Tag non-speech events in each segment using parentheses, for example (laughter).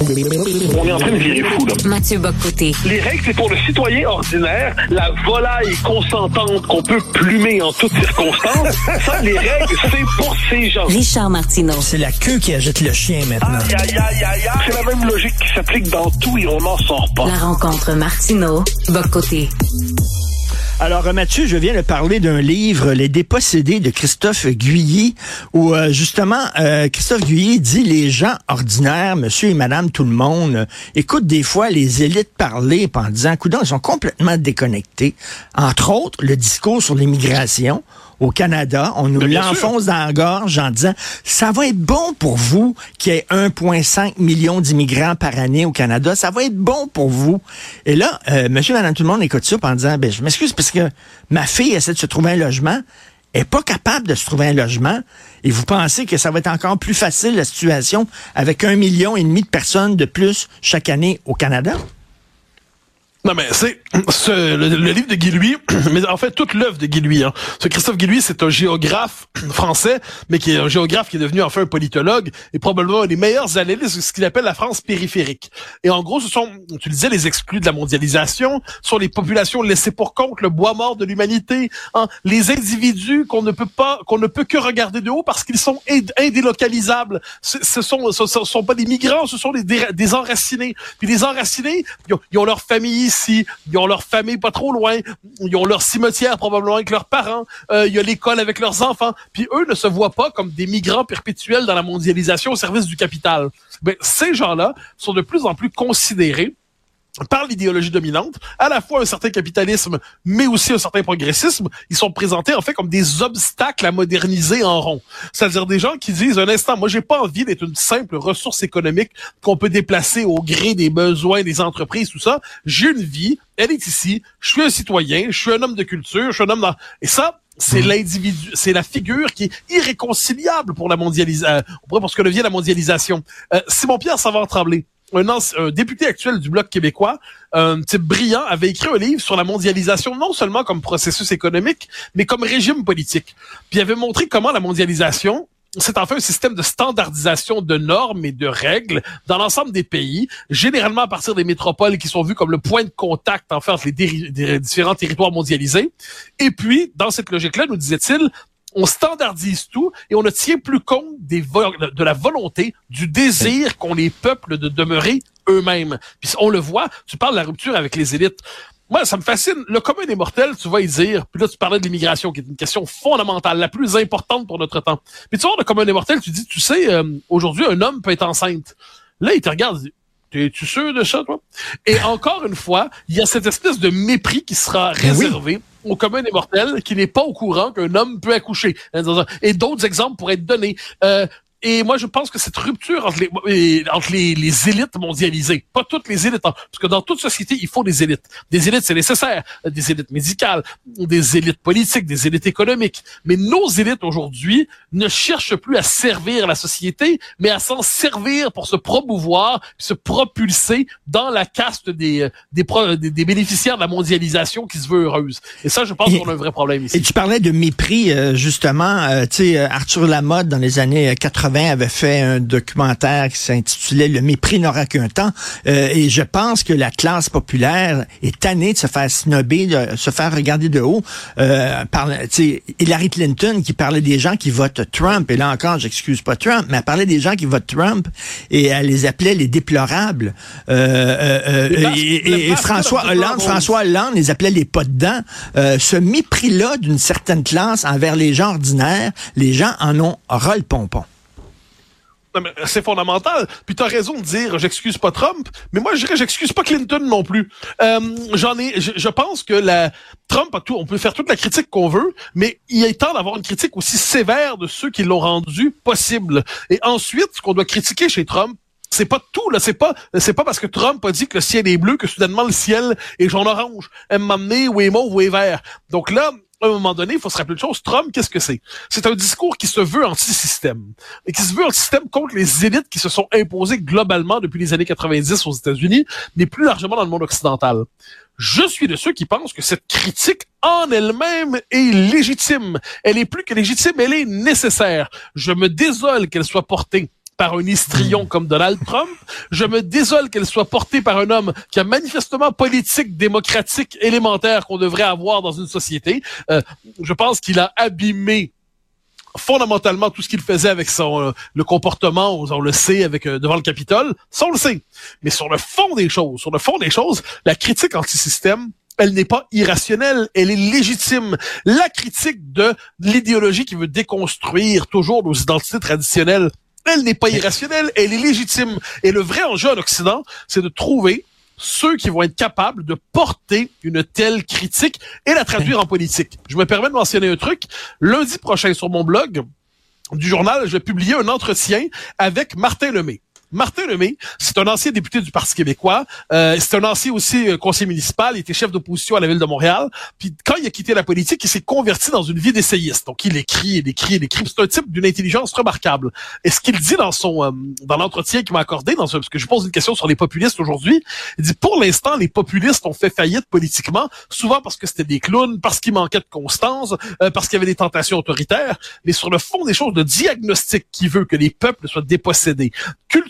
On est en train de virer fou, là. Mathieu Bocoté. Les règles, c'est pour le citoyen ordinaire, la volaille consentante qu'on peut plumer en toutes circonstances. Ça, les règles, c'est pour ces gens. Richard Martineau. C'est la queue qui agite le chien maintenant. Aïe, aïe, aïe, aïe, aïe. C'est la même logique qui s'applique dans tout et on n'en sort pas. La rencontre Martineau. Alors, Mathieu, je viens de parler d'un livre, Les dépossédés de Christophe Guilly, où euh, justement, euh, Christophe Guilly dit les gens ordinaires, monsieur et madame tout le monde, euh, écoutent des fois les élites parler en disant, coudons, ils sont complètement déconnectés. Entre autres, le discours sur l'immigration au Canada. On nous l'enfonce dans la gorge en disant ça va être bon pour vous qu'il y ait 1,5 million d'immigrants par année au Canada. Ça va être bon pour vous. Et là, euh, monsieur, madame, tout le monde écoute ça en disant ben, je m'excuse parce que ma fille essaie de se trouver un logement est pas capable de se trouver un logement et vous pensez que ça va être encore plus facile la situation avec un million et demi de personnes de plus chaque année au Canada? Non, mais c'est le, le, livre de Guy (clears throat) mais en fait toute l'œuvre de Guy. Hein. Ce Christophe Guy c'est un géographe français, mais qui est un géographe qui est devenu enfin un politologue et probablement un des meilleurs analystes de ce qu'il appelle la France périphérique. Et en gros, ce sont, tu disais, les exclus de la mondialisation, ce sont les populations laissées pour compte, le bois mort de l'humanité, hein, les individus qu'on ne peut pas, qu'on ne peut que regarder de haut parce qu'ils sont indélocalisables. Ce, ce sont, ce, sont pas des migrants, ce sont des, des enracinés. Puis les enracinés, ils ont, ils ont leur famille ils ont leur famille pas trop loin, ils ont leur cimetière probablement avec leurs parents, euh, il y a l'école avec leurs enfants, puis eux ne se voient pas comme des migrants perpétuels dans la mondialisation au service du capital. Ben, ces gens-là sont de plus en plus considérés par l'idéologie dominante, à la fois un certain capitalisme, mais aussi un certain progressisme, ils sont présentés en fait comme des obstacles à moderniser en rond. C'est-à-dire des gens qui disent un instant, moi j'ai pas envie d'être une simple ressource économique qu'on peut déplacer au gré des besoins des entreprises, tout ça. J'ai une vie, elle est ici, je suis un citoyen, je suis un homme de culture, je suis un homme dans... Et ça, c'est mmh. l'individu, c'est la figure qui est irréconciliable pour la mondialisation, euh, pour ce que devient la mondialisation. Euh, Simon-Pierre Savant-Tremblay, un, député actuel du Bloc québécois, un type brillant, avait écrit un livre sur la mondialisation, non seulement comme processus économique, mais comme régime politique. Puis il avait montré comment la mondialisation, c'est en fait un système de standardisation de normes et de règles dans l'ensemble des pays, généralement à partir des métropoles qui sont vues comme le point de contact en fait entre les différents territoires mondialisés. Et puis, dans cette logique-là, nous disait-il, on standardise tout et on ne tient plus compte des de la volonté, du désir qu'ont les peuples de demeurer eux-mêmes. Puis on le voit, tu parles de la rupture avec les élites. Moi, ça me fascine. Le commun des mortels, tu vas y dire, puis là, tu parlais de l'immigration, qui est une question fondamentale, la plus importante pour notre temps. Puis tu vois, le commun des mortels, tu dis, tu sais, euh, aujourd'hui, un homme peut être enceinte. Là, il te regarde, T'es-tu sûr de ça, toi? Et encore une fois, il y a cette espèce de mépris qui sera ben réservé au commun des mortels qui n'est pas au courant qu'un homme peut accoucher. Et d'autres exemples pourraient être donnés. Euh, et moi, je pense que cette rupture entre les, entre les, les élites mondialisées, pas toutes les élites, hein, parce que dans toute société, il faut des élites. Des élites, c'est nécessaire. Des élites médicales, des élites politiques, des élites économiques. Mais nos élites aujourd'hui ne cherchent plus à servir la société, mais à s'en servir pour se promouvoir, se propulser dans la caste des, des, des, bénéficiaires de la mondialisation qui se veut heureuse. Et ça, je pense qu'on a un vrai problème ici. Et tu parlais de mépris, euh, justement. Euh, tu sais, Arthur Lamotte, dans les années 80, avait fait un documentaire qui s'intitulait Le mépris n'aura qu'un temps. Euh, et je pense que la classe populaire est tannée de se faire snobber, de se faire regarder de haut. Euh, par, Hillary Clinton qui parlait des gens qui votent Trump. Et là encore, j'excuse pas Trump, mais elle parlait des gens qui votent Trump et elle les appelait les déplorables. Euh, euh, euh et, et, François Hollande, François Hollande les appelait les pas dedans. ce mépris-là d'une certaine classe envers les gens ordinaires, les gens en ont ras le pompon c'est fondamental. Puis tu as raison de dire j'excuse pas Trump, mais moi je dirais j'excuse pas Clinton non plus. Euh, j'en ai je, pense que la Trump a tout, on peut faire toute la critique qu'on veut, mais il est temps d'avoir une critique aussi sévère de ceux qui l'ont rendu possible. Et ensuite, ce qu'on doit critiquer chez Trump, c'est pas tout là, c'est pas c'est pas parce que Trump a dit que le ciel est bleu que soudainement le ciel est jaune orange, est m'amener ou est mauve ou est vert. Donc là, à un moment donné, il faut se rappeler une chose. Trump, qu'est-ce que c'est? C'est un discours qui se veut anti-système. Et qui se veut anti-système contre les élites qui se sont imposées globalement depuis les années 90 aux États-Unis, mais plus largement dans le monde occidental. Je suis de ceux qui pensent que cette critique en elle-même est légitime. Elle est plus que légitime, elle est nécessaire. Je me désole qu'elle soit portée par un histrion comme Donald Trump. Je me désole qu'elle soit portée par un homme qui a manifestement politique, démocratique, élémentaire qu'on devrait avoir dans une société. Euh, je pense qu'il a abîmé fondamentalement tout ce qu'il faisait avec son euh, le comportement, on le sait avec euh, devant le Capitole, ça on le sait. Mais sur le fond des choses, sur le fond des choses, la critique anti-système, elle n'est pas irrationnelle, elle est légitime. La critique de l'idéologie qui veut déconstruire toujours nos identités traditionnelles, elle n'est pas irrationnelle, elle est légitime. Et le vrai enjeu en Occident, c'est de trouver ceux qui vont être capables de porter une telle critique et la traduire en politique. Je me permets de mentionner un truc. Lundi prochain sur mon blog du journal, je vais publier un entretien avec Martin Lemay. Martin Lemay, c'est un ancien député du Parti québécois. Euh, c'est un ancien aussi euh, conseiller municipal. Il était chef d'opposition à la ville de Montréal. Puis quand il a quitté la politique, il s'est converti dans une vie d'essayiste. Donc il écrit, il écrit, il écrit. C'est un type d'une intelligence remarquable. Et ce qu'il dit dans son euh, dans l'entretien qu'il m'a accordé, dans ce, parce que je pose une question sur les populistes aujourd'hui, il dit pour l'instant les populistes ont fait faillite politiquement, souvent parce que c'était des clowns, parce qu'il manquait de constance, euh, parce qu'il y avait des tentations autoritaires. Mais sur le fond des choses, le diagnostic qui veut que les peuples soient dépossédés,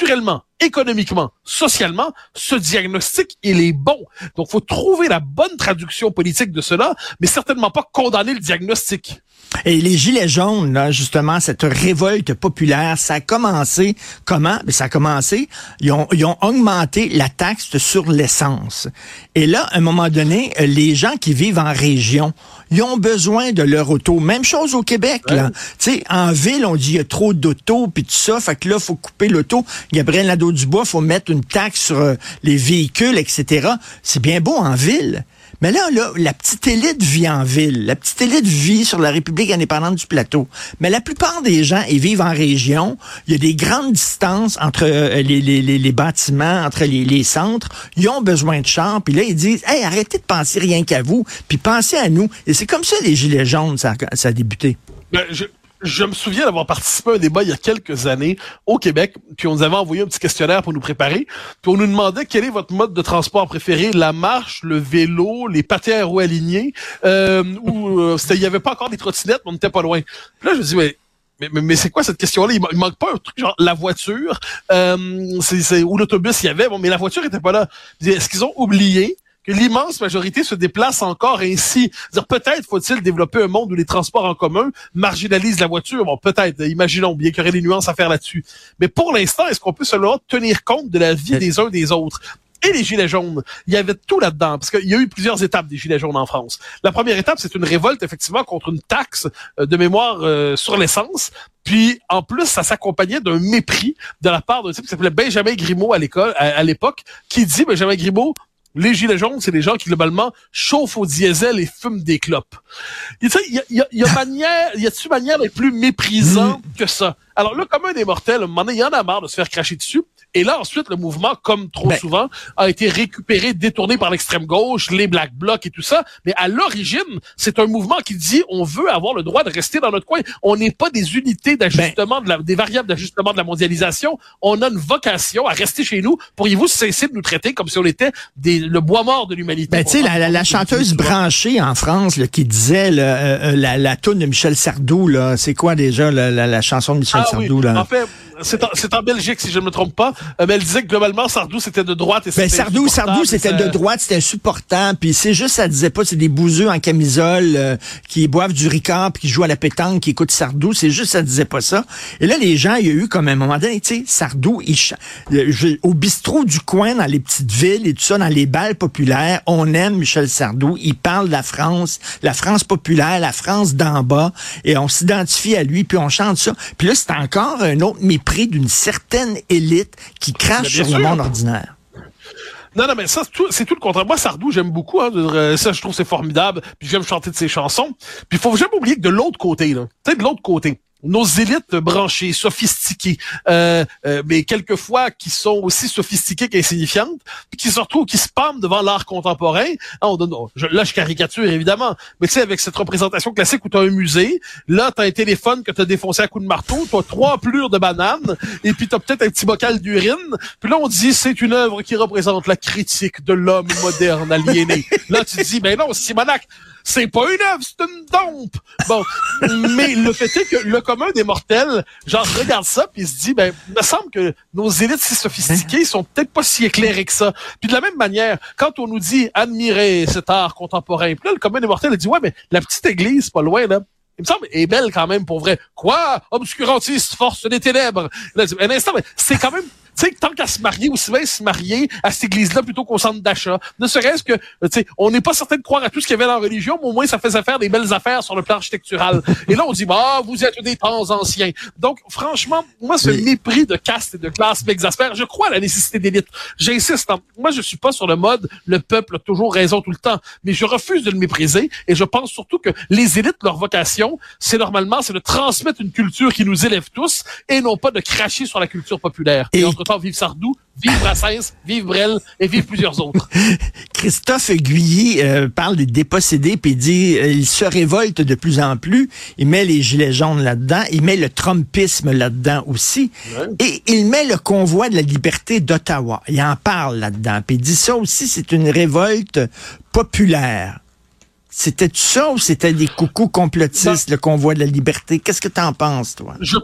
culturellement, économiquement, socialement, ce diagnostic, il est bon. Donc, faut trouver la bonne traduction politique de cela, mais certainement pas condamner le diagnostic. Et les Gilets jaunes, là, justement, cette révolte populaire, ça a commencé comment? Mais ben, ça a commencé, ils ont, ils ont augmenté la taxe sur l'essence. Et là, à un moment donné, les gens qui vivent en région, ils ont besoin de leur auto. Même chose au Québec, là. Tu sais, en ville, on dit il y a trop d'auto puis tout ça, fait que là, faut couper l'auto. Gabriel Nadeau-Dubois, faut mettre une taxe sur euh, les véhicules, etc. C'est bien beau en ville. Mais là, la petite élite vit en ville. La petite élite vit sur la République indépendante du plateau. Mais la plupart des gens, ils vivent en région. Il y a des grandes distances entre euh, les, bâtiments, entre les, centres. Ils ont besoin de chars. Puis là, ils disent, hey, arrêtez de penser rien qu'à vous, puis pensez à nous. Et c'est comme ça les Gilets jaunes, ça, a débuté. Ben, je me souviens d'avoir participé à un débat il y a quelques années au Québec, puis on nous avait envoyé un petit questionnaire pour nous préparer, puis on nous demandait quel est votre mode de transport préféré, la marche, le vélo, les patins à roues alignées, euh, ou euh, il y avait pas encore des trottinettes, mais on n'était pas loin. Puis là, je me dis, mais mais, mais, c'est quoi cette question-là? Il, manque pas un truc genre la voiture, euh, c'est, ou l'autobus, il y avait, bon, mais la voiture était pas là. Est-ce qu'ils ont oublié que l'immense majorité se déplace encore ainsi. Peut-être faut-il développer un monde où les transports en commun marginalisent la voiture. Bon, peut-être, imaginons, bien qu'il y aurait des nuances à faire là-dessus. Mais pour l'instant, est-ce qu'on peut seulement tenir compte de la vie des uns des autres? et les Gilets jaunes. Il y avait tout là-dedans, parce qu'il y a eu plusieurs étapes des Gilets jaunes en France. La première étape, c'est une révolte, effectivement, contre une taxe euh, de mémoire euh, sur l'essence. Puis, en plus, ça s'accompagnait d'un mépris de la part d'un type qui s'appelait Benjamin Grimaud à l'école, à l'époque, qui dit, Benjamin Grimaud, les gilets jaunes, c'est des gens qui, globalement, chauffent au diesel et fument des clopes. Il y a, y a, y a (laughs) manière, y a-tu manière d'être plus méprisant mm. que ça? Alors là, comme un des mortels, un moment donné, il y en a marre de se faire cracher dessus. Et là, ensuite, le mouvement, comme trop ben. souvent, a été récupéré, détourné par l'extrême gauche, les Black Blocs et tout ça. Mais à l'origine, c'est un mouvement qui dit on veut avoir le droit de rester dans notre coin. On n'est pas des unités d'ajustement, ben. de des variables d'ajustement de la mondialisation. On a une vocation à rester chez nous. Pourriez-vous cesser de nous traiter comme si on était des, le bois mort de l'humanité? Ben, tu sais, la, la, chanteuse branchée en France là, qui disait là, euh, euh, la, la toune de Michel Sardou, là, c'est quoi déjà la, la, chanson de Michel ah Sardou? Là? En fait, c'est en, Belgique, si je ne me trompe pas. Euh, mais elle disait que globalement, Sardou, c'était de droite. Et ben, Sardou, Sardou, c'était de droite, c'était insupportant. Puis c'est juste, ça disait pas, c'est des bouseux en camisole euh, qui boivent du ricard puis qui jouent à la pétanque, qui écoutent Sardou. C'est juste, ça disait pas ça. Et là, les gens, il y a eu comme un moment donné, tu sais, Sardou, il euh, au bistrot du coin, dans les petites villes et tout ça, dans les balles populaires, on aime Michel Sardou. Il parle de la France, la France populaire, la France d'en bas, et on s'identifie à lui, puis on chante ça. Puis là, c'est encore un autre mépris d'une certaine élite qui crache sur le monde ordinaire. Non, non, mais ça, c'est tout le contraire. Moi, Sardou, j'aime beaucoup. Hein, ça, je trouve c'est formidable. Puis j'aime chanter de ses chansons. Puis il faut jamais oublier que de l'autre côté, là, tu sais, de l'autre côté, nos élites branchées, sophistiquées, euh, euh, mais quelquefois qui sont aussi sophistiquées qu'insignifiantes, puis qui se retrouvent, qui spamment devant l'art contemporain. Ah, on là, je caricature évidemment, mais tu sais, avec cette représentation classique où tu as un musée, là, tu as un téléphone que tu as défoncé à coup de marteau, tu trois plures de bananes, et puis tu peut-être un petit bocal d'urine, puis là, on dit c'est une œuvre qui représente la critique de l'homme moderne aliéné. là, tu dis, ben non, Simonac, c'est pas une œuvre, c'est une dompe. Bon, (laughs) mais le fait est que le commun des mortels, genre regarde ça puis il se dit ben, il me semble que nos élites si sophistiquées sont peut-être pas si éclairées que ça. Puis de la même manière, quand on nous dit admirer cet art contemporain, puis là le commun des mortels dit ouais mais la petite église pas loin là, il me semble, est belle quand même pour vrai. Quoi? Obscurantiste, force des ténèbres. un instant, mais c'est quand même tu sais, tant qu'à se marier, aussi bien se marier à cette église-là plutôt qu'au centre d'achat. Ne serait-ce que, tu sais, on n'est pas certain de croire à tout ce qu'il y avait dans la religion, mais au moins ça faisait faire des belles affaires sur le plan architectural. et là, on dit, bah, vous êtes des temps anciens. Donc, franchement, moi, ce mépris de caste et de classe m'exaspère. Je crois à la nécessité d'élite. J'insiste. Moi, je suis pas sur le mode, le peuple a toujours raison tout le temps, mais je refuse de le mépriser et je pense surtout que les élites, leur vocation, c'est normalement, c'est de transmettre une culture qui nous élève tous et non pas de cracher sur la culture populaire. Et, vive Sardou, vive Brassens, vive Brel et vive plusieurs autres. (laughs) Christophe Guilly euh, parle des dépossédés puis dit euh, il se révolte de plus en plus. Il met les gilets jaunes là-dedans, il met le trumpisme là-dedans aussi, et il met le convoi de la liberté d'Ottawa. Il en parle là-dedans. Puis il dit ça aussi, c'est une révolte populaire. C'était ça ou c'était des coucous complotistes, le convoi de la liberté? Qu'est-ce que tu en penses, toi? Je,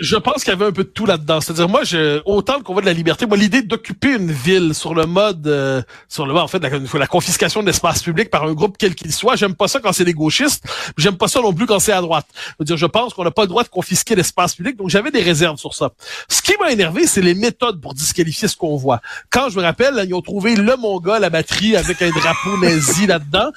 je pense qu'il y avait un peu de tout là-dedans. C'est-à-dire, moi, je, autant le convoi de la liberté, moi, l'idée d'occuper une ville sur le mode, euh, sur le mode, en fait, la, la confiscation de l'espace public par un groupe quel qu'il soit, j'aime pas ça quand c'est des gauchistes, j'aime pas ça non plus quand c'est à droite. Je, dire, je pense qu'on n'a pas le droit de confisquer l'espace public, donc j'avais des réserves sur ça. Ce qui m'a énervé, c'est les méthodes pour disqualifier ce convoi. Quand je me rappelle, ils ont trouvé le Mongol à batterie avec un drapeau nazi là-dedans.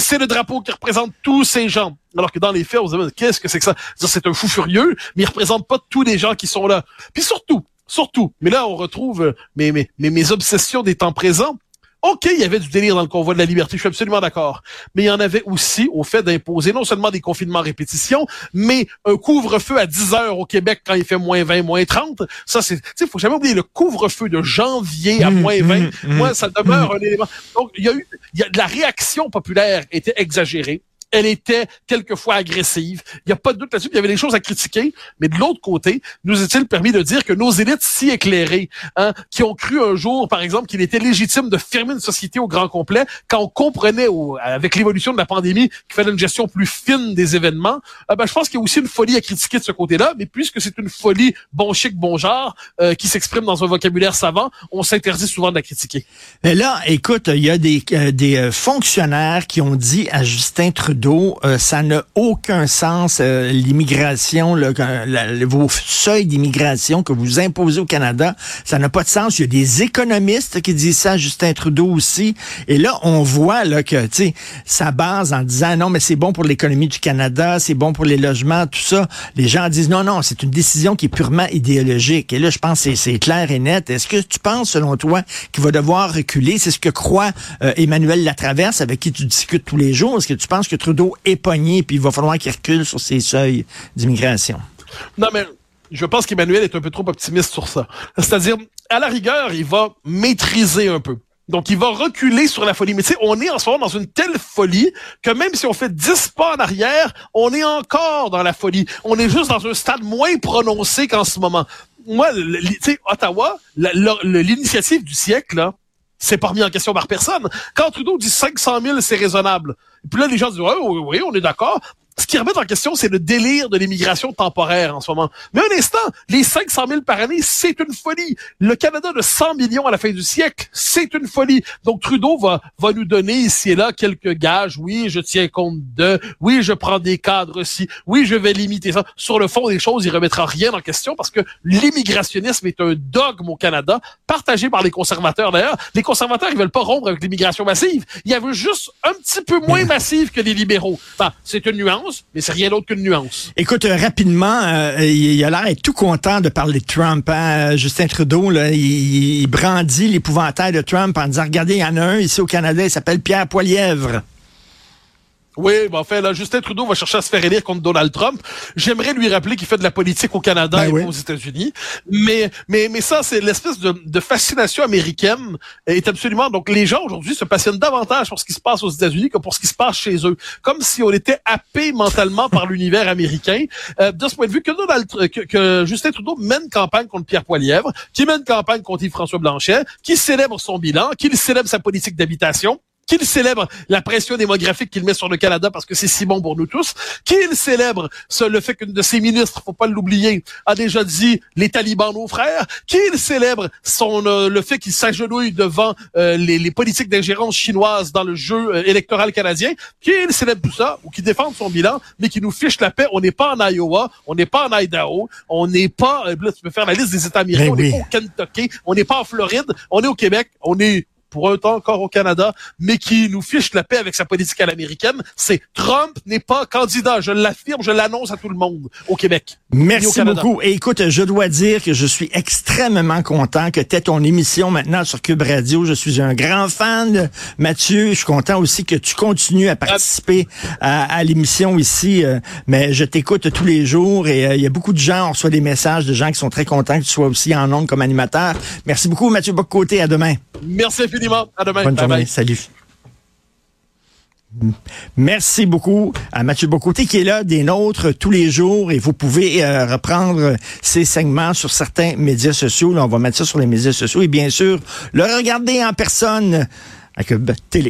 C'est le drapeau qui représente tous ces gens. Alors que dans les faits, on se dit qu'est-ce que c'est que ça? C'est un fou furieux, mais il représente pas tous les gens qui sont là. Puis surtout, surtout, mais là on retrouve mes, mes, mes, mes obsessions des temps présents. OK, il y avait du délire dans le convoi de la liberté, je suis absolument d'accord. Mais il y en avait aussi au fait d'imposer non seulement des confinements à répétition, mais un couvre-feu à 10 heures au Québec quand il fait moins 20, moins 30. Ça, c'est, tu faut jamais oublier le couvre-feu de janvier à mmh, moins 20. Mmh, mmh, Moi, ça demeure un élément. Donc, il y a eu, il y a, la réaction populaire était exagérée elle était quelquefois agressive. Il n'y a pas de doute là-dessus. Il y avait des choses à critiquer, mais de l'autre côté, nous est-il permis de dire que nos élites si éclairées, hein, qui ont cru un jour, par exemple, qu'il était légitime de fermer une société au grand complet, quand on comprenait, avec l'évolution de la pandémie, qu'il fallait une gestion plus fine des événements, euh, ben, je pense qu'il y a aussi une folie à critiquer de ce côté-là, mais puisque c'est une folie bon chic, bon genre, euh, qui s'exprime dans un vocabulaire savant, on s'interdit souvent de la critiquer. Mais là, écoute, il y a des, euh, des fonctionnaires qui ont dit à Justin Trudeau euh, ça n'a aucun sens, euh, l'immigration, vos seuils d'immigration que vous imposez au Canada, ça n'a pas de sens. Il y a des économistes qui disent ça, Justin Trudeau aussi. Et là, on voit là, que ça base en disant non, mais c'est bon pour l'économie du Canada, c'est bon pour les logements, tout ça. Les gens disent non, non, c'est une décision qui est purement idéologique. Et là, je pense que c'est clair et net. Est-ce que tu penses, selon toi, qu'il va devoir reculer? C'est ce que croit euh, Emmanuel Latraverse, avec qui tu discutes tous les jours. Est-ce que tu penses que est pogné, puis il va falloir qu'il recule sur ses seuils d'immigration. Non, mais je pense qu'Emmanuel est un peu trop optimiste sur ça. C'est-à-dire, à la rigueur, il va maîtriser un peu. Donc, il va reculer sur la folie. Mais tu sais, on est en ce moment dans une telle folie que même si on fait 10 pas en arrière, on est encore dans la folie. On est juste dans un stade moins prononcé qu'en ce moment. Moi, tu sais, Ottawa, l'initiative du siècle, là, c'est pas remis en question par personne. Quand Trudeau dit 500 000, c'est raisonnable. Et puis là, les gens disent, oui, oui, oui, on est d'accord ce qui remet en question, c'est le délire de l'immigration temporaire en ce moment. Mais un instant, les 500 000 par année, c'est une folie. Le Canada de 100 millions à la fin du siècle, c'est une folie. Donc Trudeau va, va nous donner ici et là quelques gages. Oui, je tiens compte de. Oui, je prends des cadres aussi. Oui, je vais limiter ça. Sur le fond des choses, il remettra rien en question parce que l'immigrationnisme est un dogme au Canada, partagé par les conservateurs d'ailleurs. Les conservateurs, ils veulent pas rompre avec l'immigration massive. Il y avait juste un petit peu moins massive que les libéraux. Enfin, c'est une nuance mais c'est rien d'autre qu'une nuance. Écoute, euh, rapidement, euh, il, a l'air tout content de parler de Trump. Hein? Justin Trudeau, il brandit l'épouvantail de Trump en disant, regardez, il y en a un ici au Canada, il s'appelle Pierre Poilièvre. Oui, ben, fait, là, Justin Trudeau va chercher à se faire élire contre Donald Trump. J'aimerais lui rappeler qu'il fait de la politique au Canada ben et aux États-Unis. Mais, mais, mais ça, c'est l'espèce de, de, fascination américaine est absolument, donc les gens aujourd'hui se passionnent davantage pour ce qui se passe aux États-Unis que pour ce qui se passe chez eux. Comme si on était happé mentalement par l'univers américain. Euh, de ce point de vue, que Donald, que, que Justin Trudeau mène campagne contre Pierre Poilièvre, qui mène campagne contre Yves-François Blanchet, qui célèbre son bilan, qui célèbre sa politique d'habitation qu'il célèbre la pression démographique qu'il met sur le Canada parce que c'est si bon pour nous tous, qu'il célèbre ce, le fait qu'une de ses ministres, faut pas l'oublier, a déjà dit les talibans nos frères, qu'il célèbre son euh, le fait qu'il s'agenouille devant euh, les, les, politiques d'ingérence chinoise dans le jeu euh, électoral canadien, qu'il célèbre tout ça ou qu'il défende son bilan, mais qu'il nous fiche la paix. On n'est pas en Iowa, on n'est pas en Idaho, on n'est pas, là, tu peux faire la liste des États américains, Ben on n'est oui. pas au Kentucky, on n'est pas en Floride, on est au Québec, on est pour un temps encore au Canada, mais qui nous fiche la paix avec sa politique à l'américaine, c'est Trump n'est pas candidat. Je l'affirme, je l'annonce à tout le monde au Québec. au Merci beaucoup. Et écoute, je dois dire que je suis extrêmement content que tu aies ton émission maintenant sur Cube Radio. Je suis un grand fan, Mathieu. Je suis content aussi que tu continues à participer à, à l'émission ici. euh, Mais je t'écoute tous les jours et euh, il y a beaucoup de gens, on reçoit des messages de gens qui sont très contents que tu sois aussi en ondes comme animateur. Merci beaucoup, Mathieu Boccoté. À demain. Merci infiniment. À demain. Bonne Bye journée. bye. Salut. Merci beaucoup à Mathieu Bocoté qui est là des nôtres tous les jours et vous pouvez euh, reprendre ces segments sur certains médias sociaux. Là, on va mettre ça sur les médias sociaux et bien sûr le regarder en personne à Cube Télé.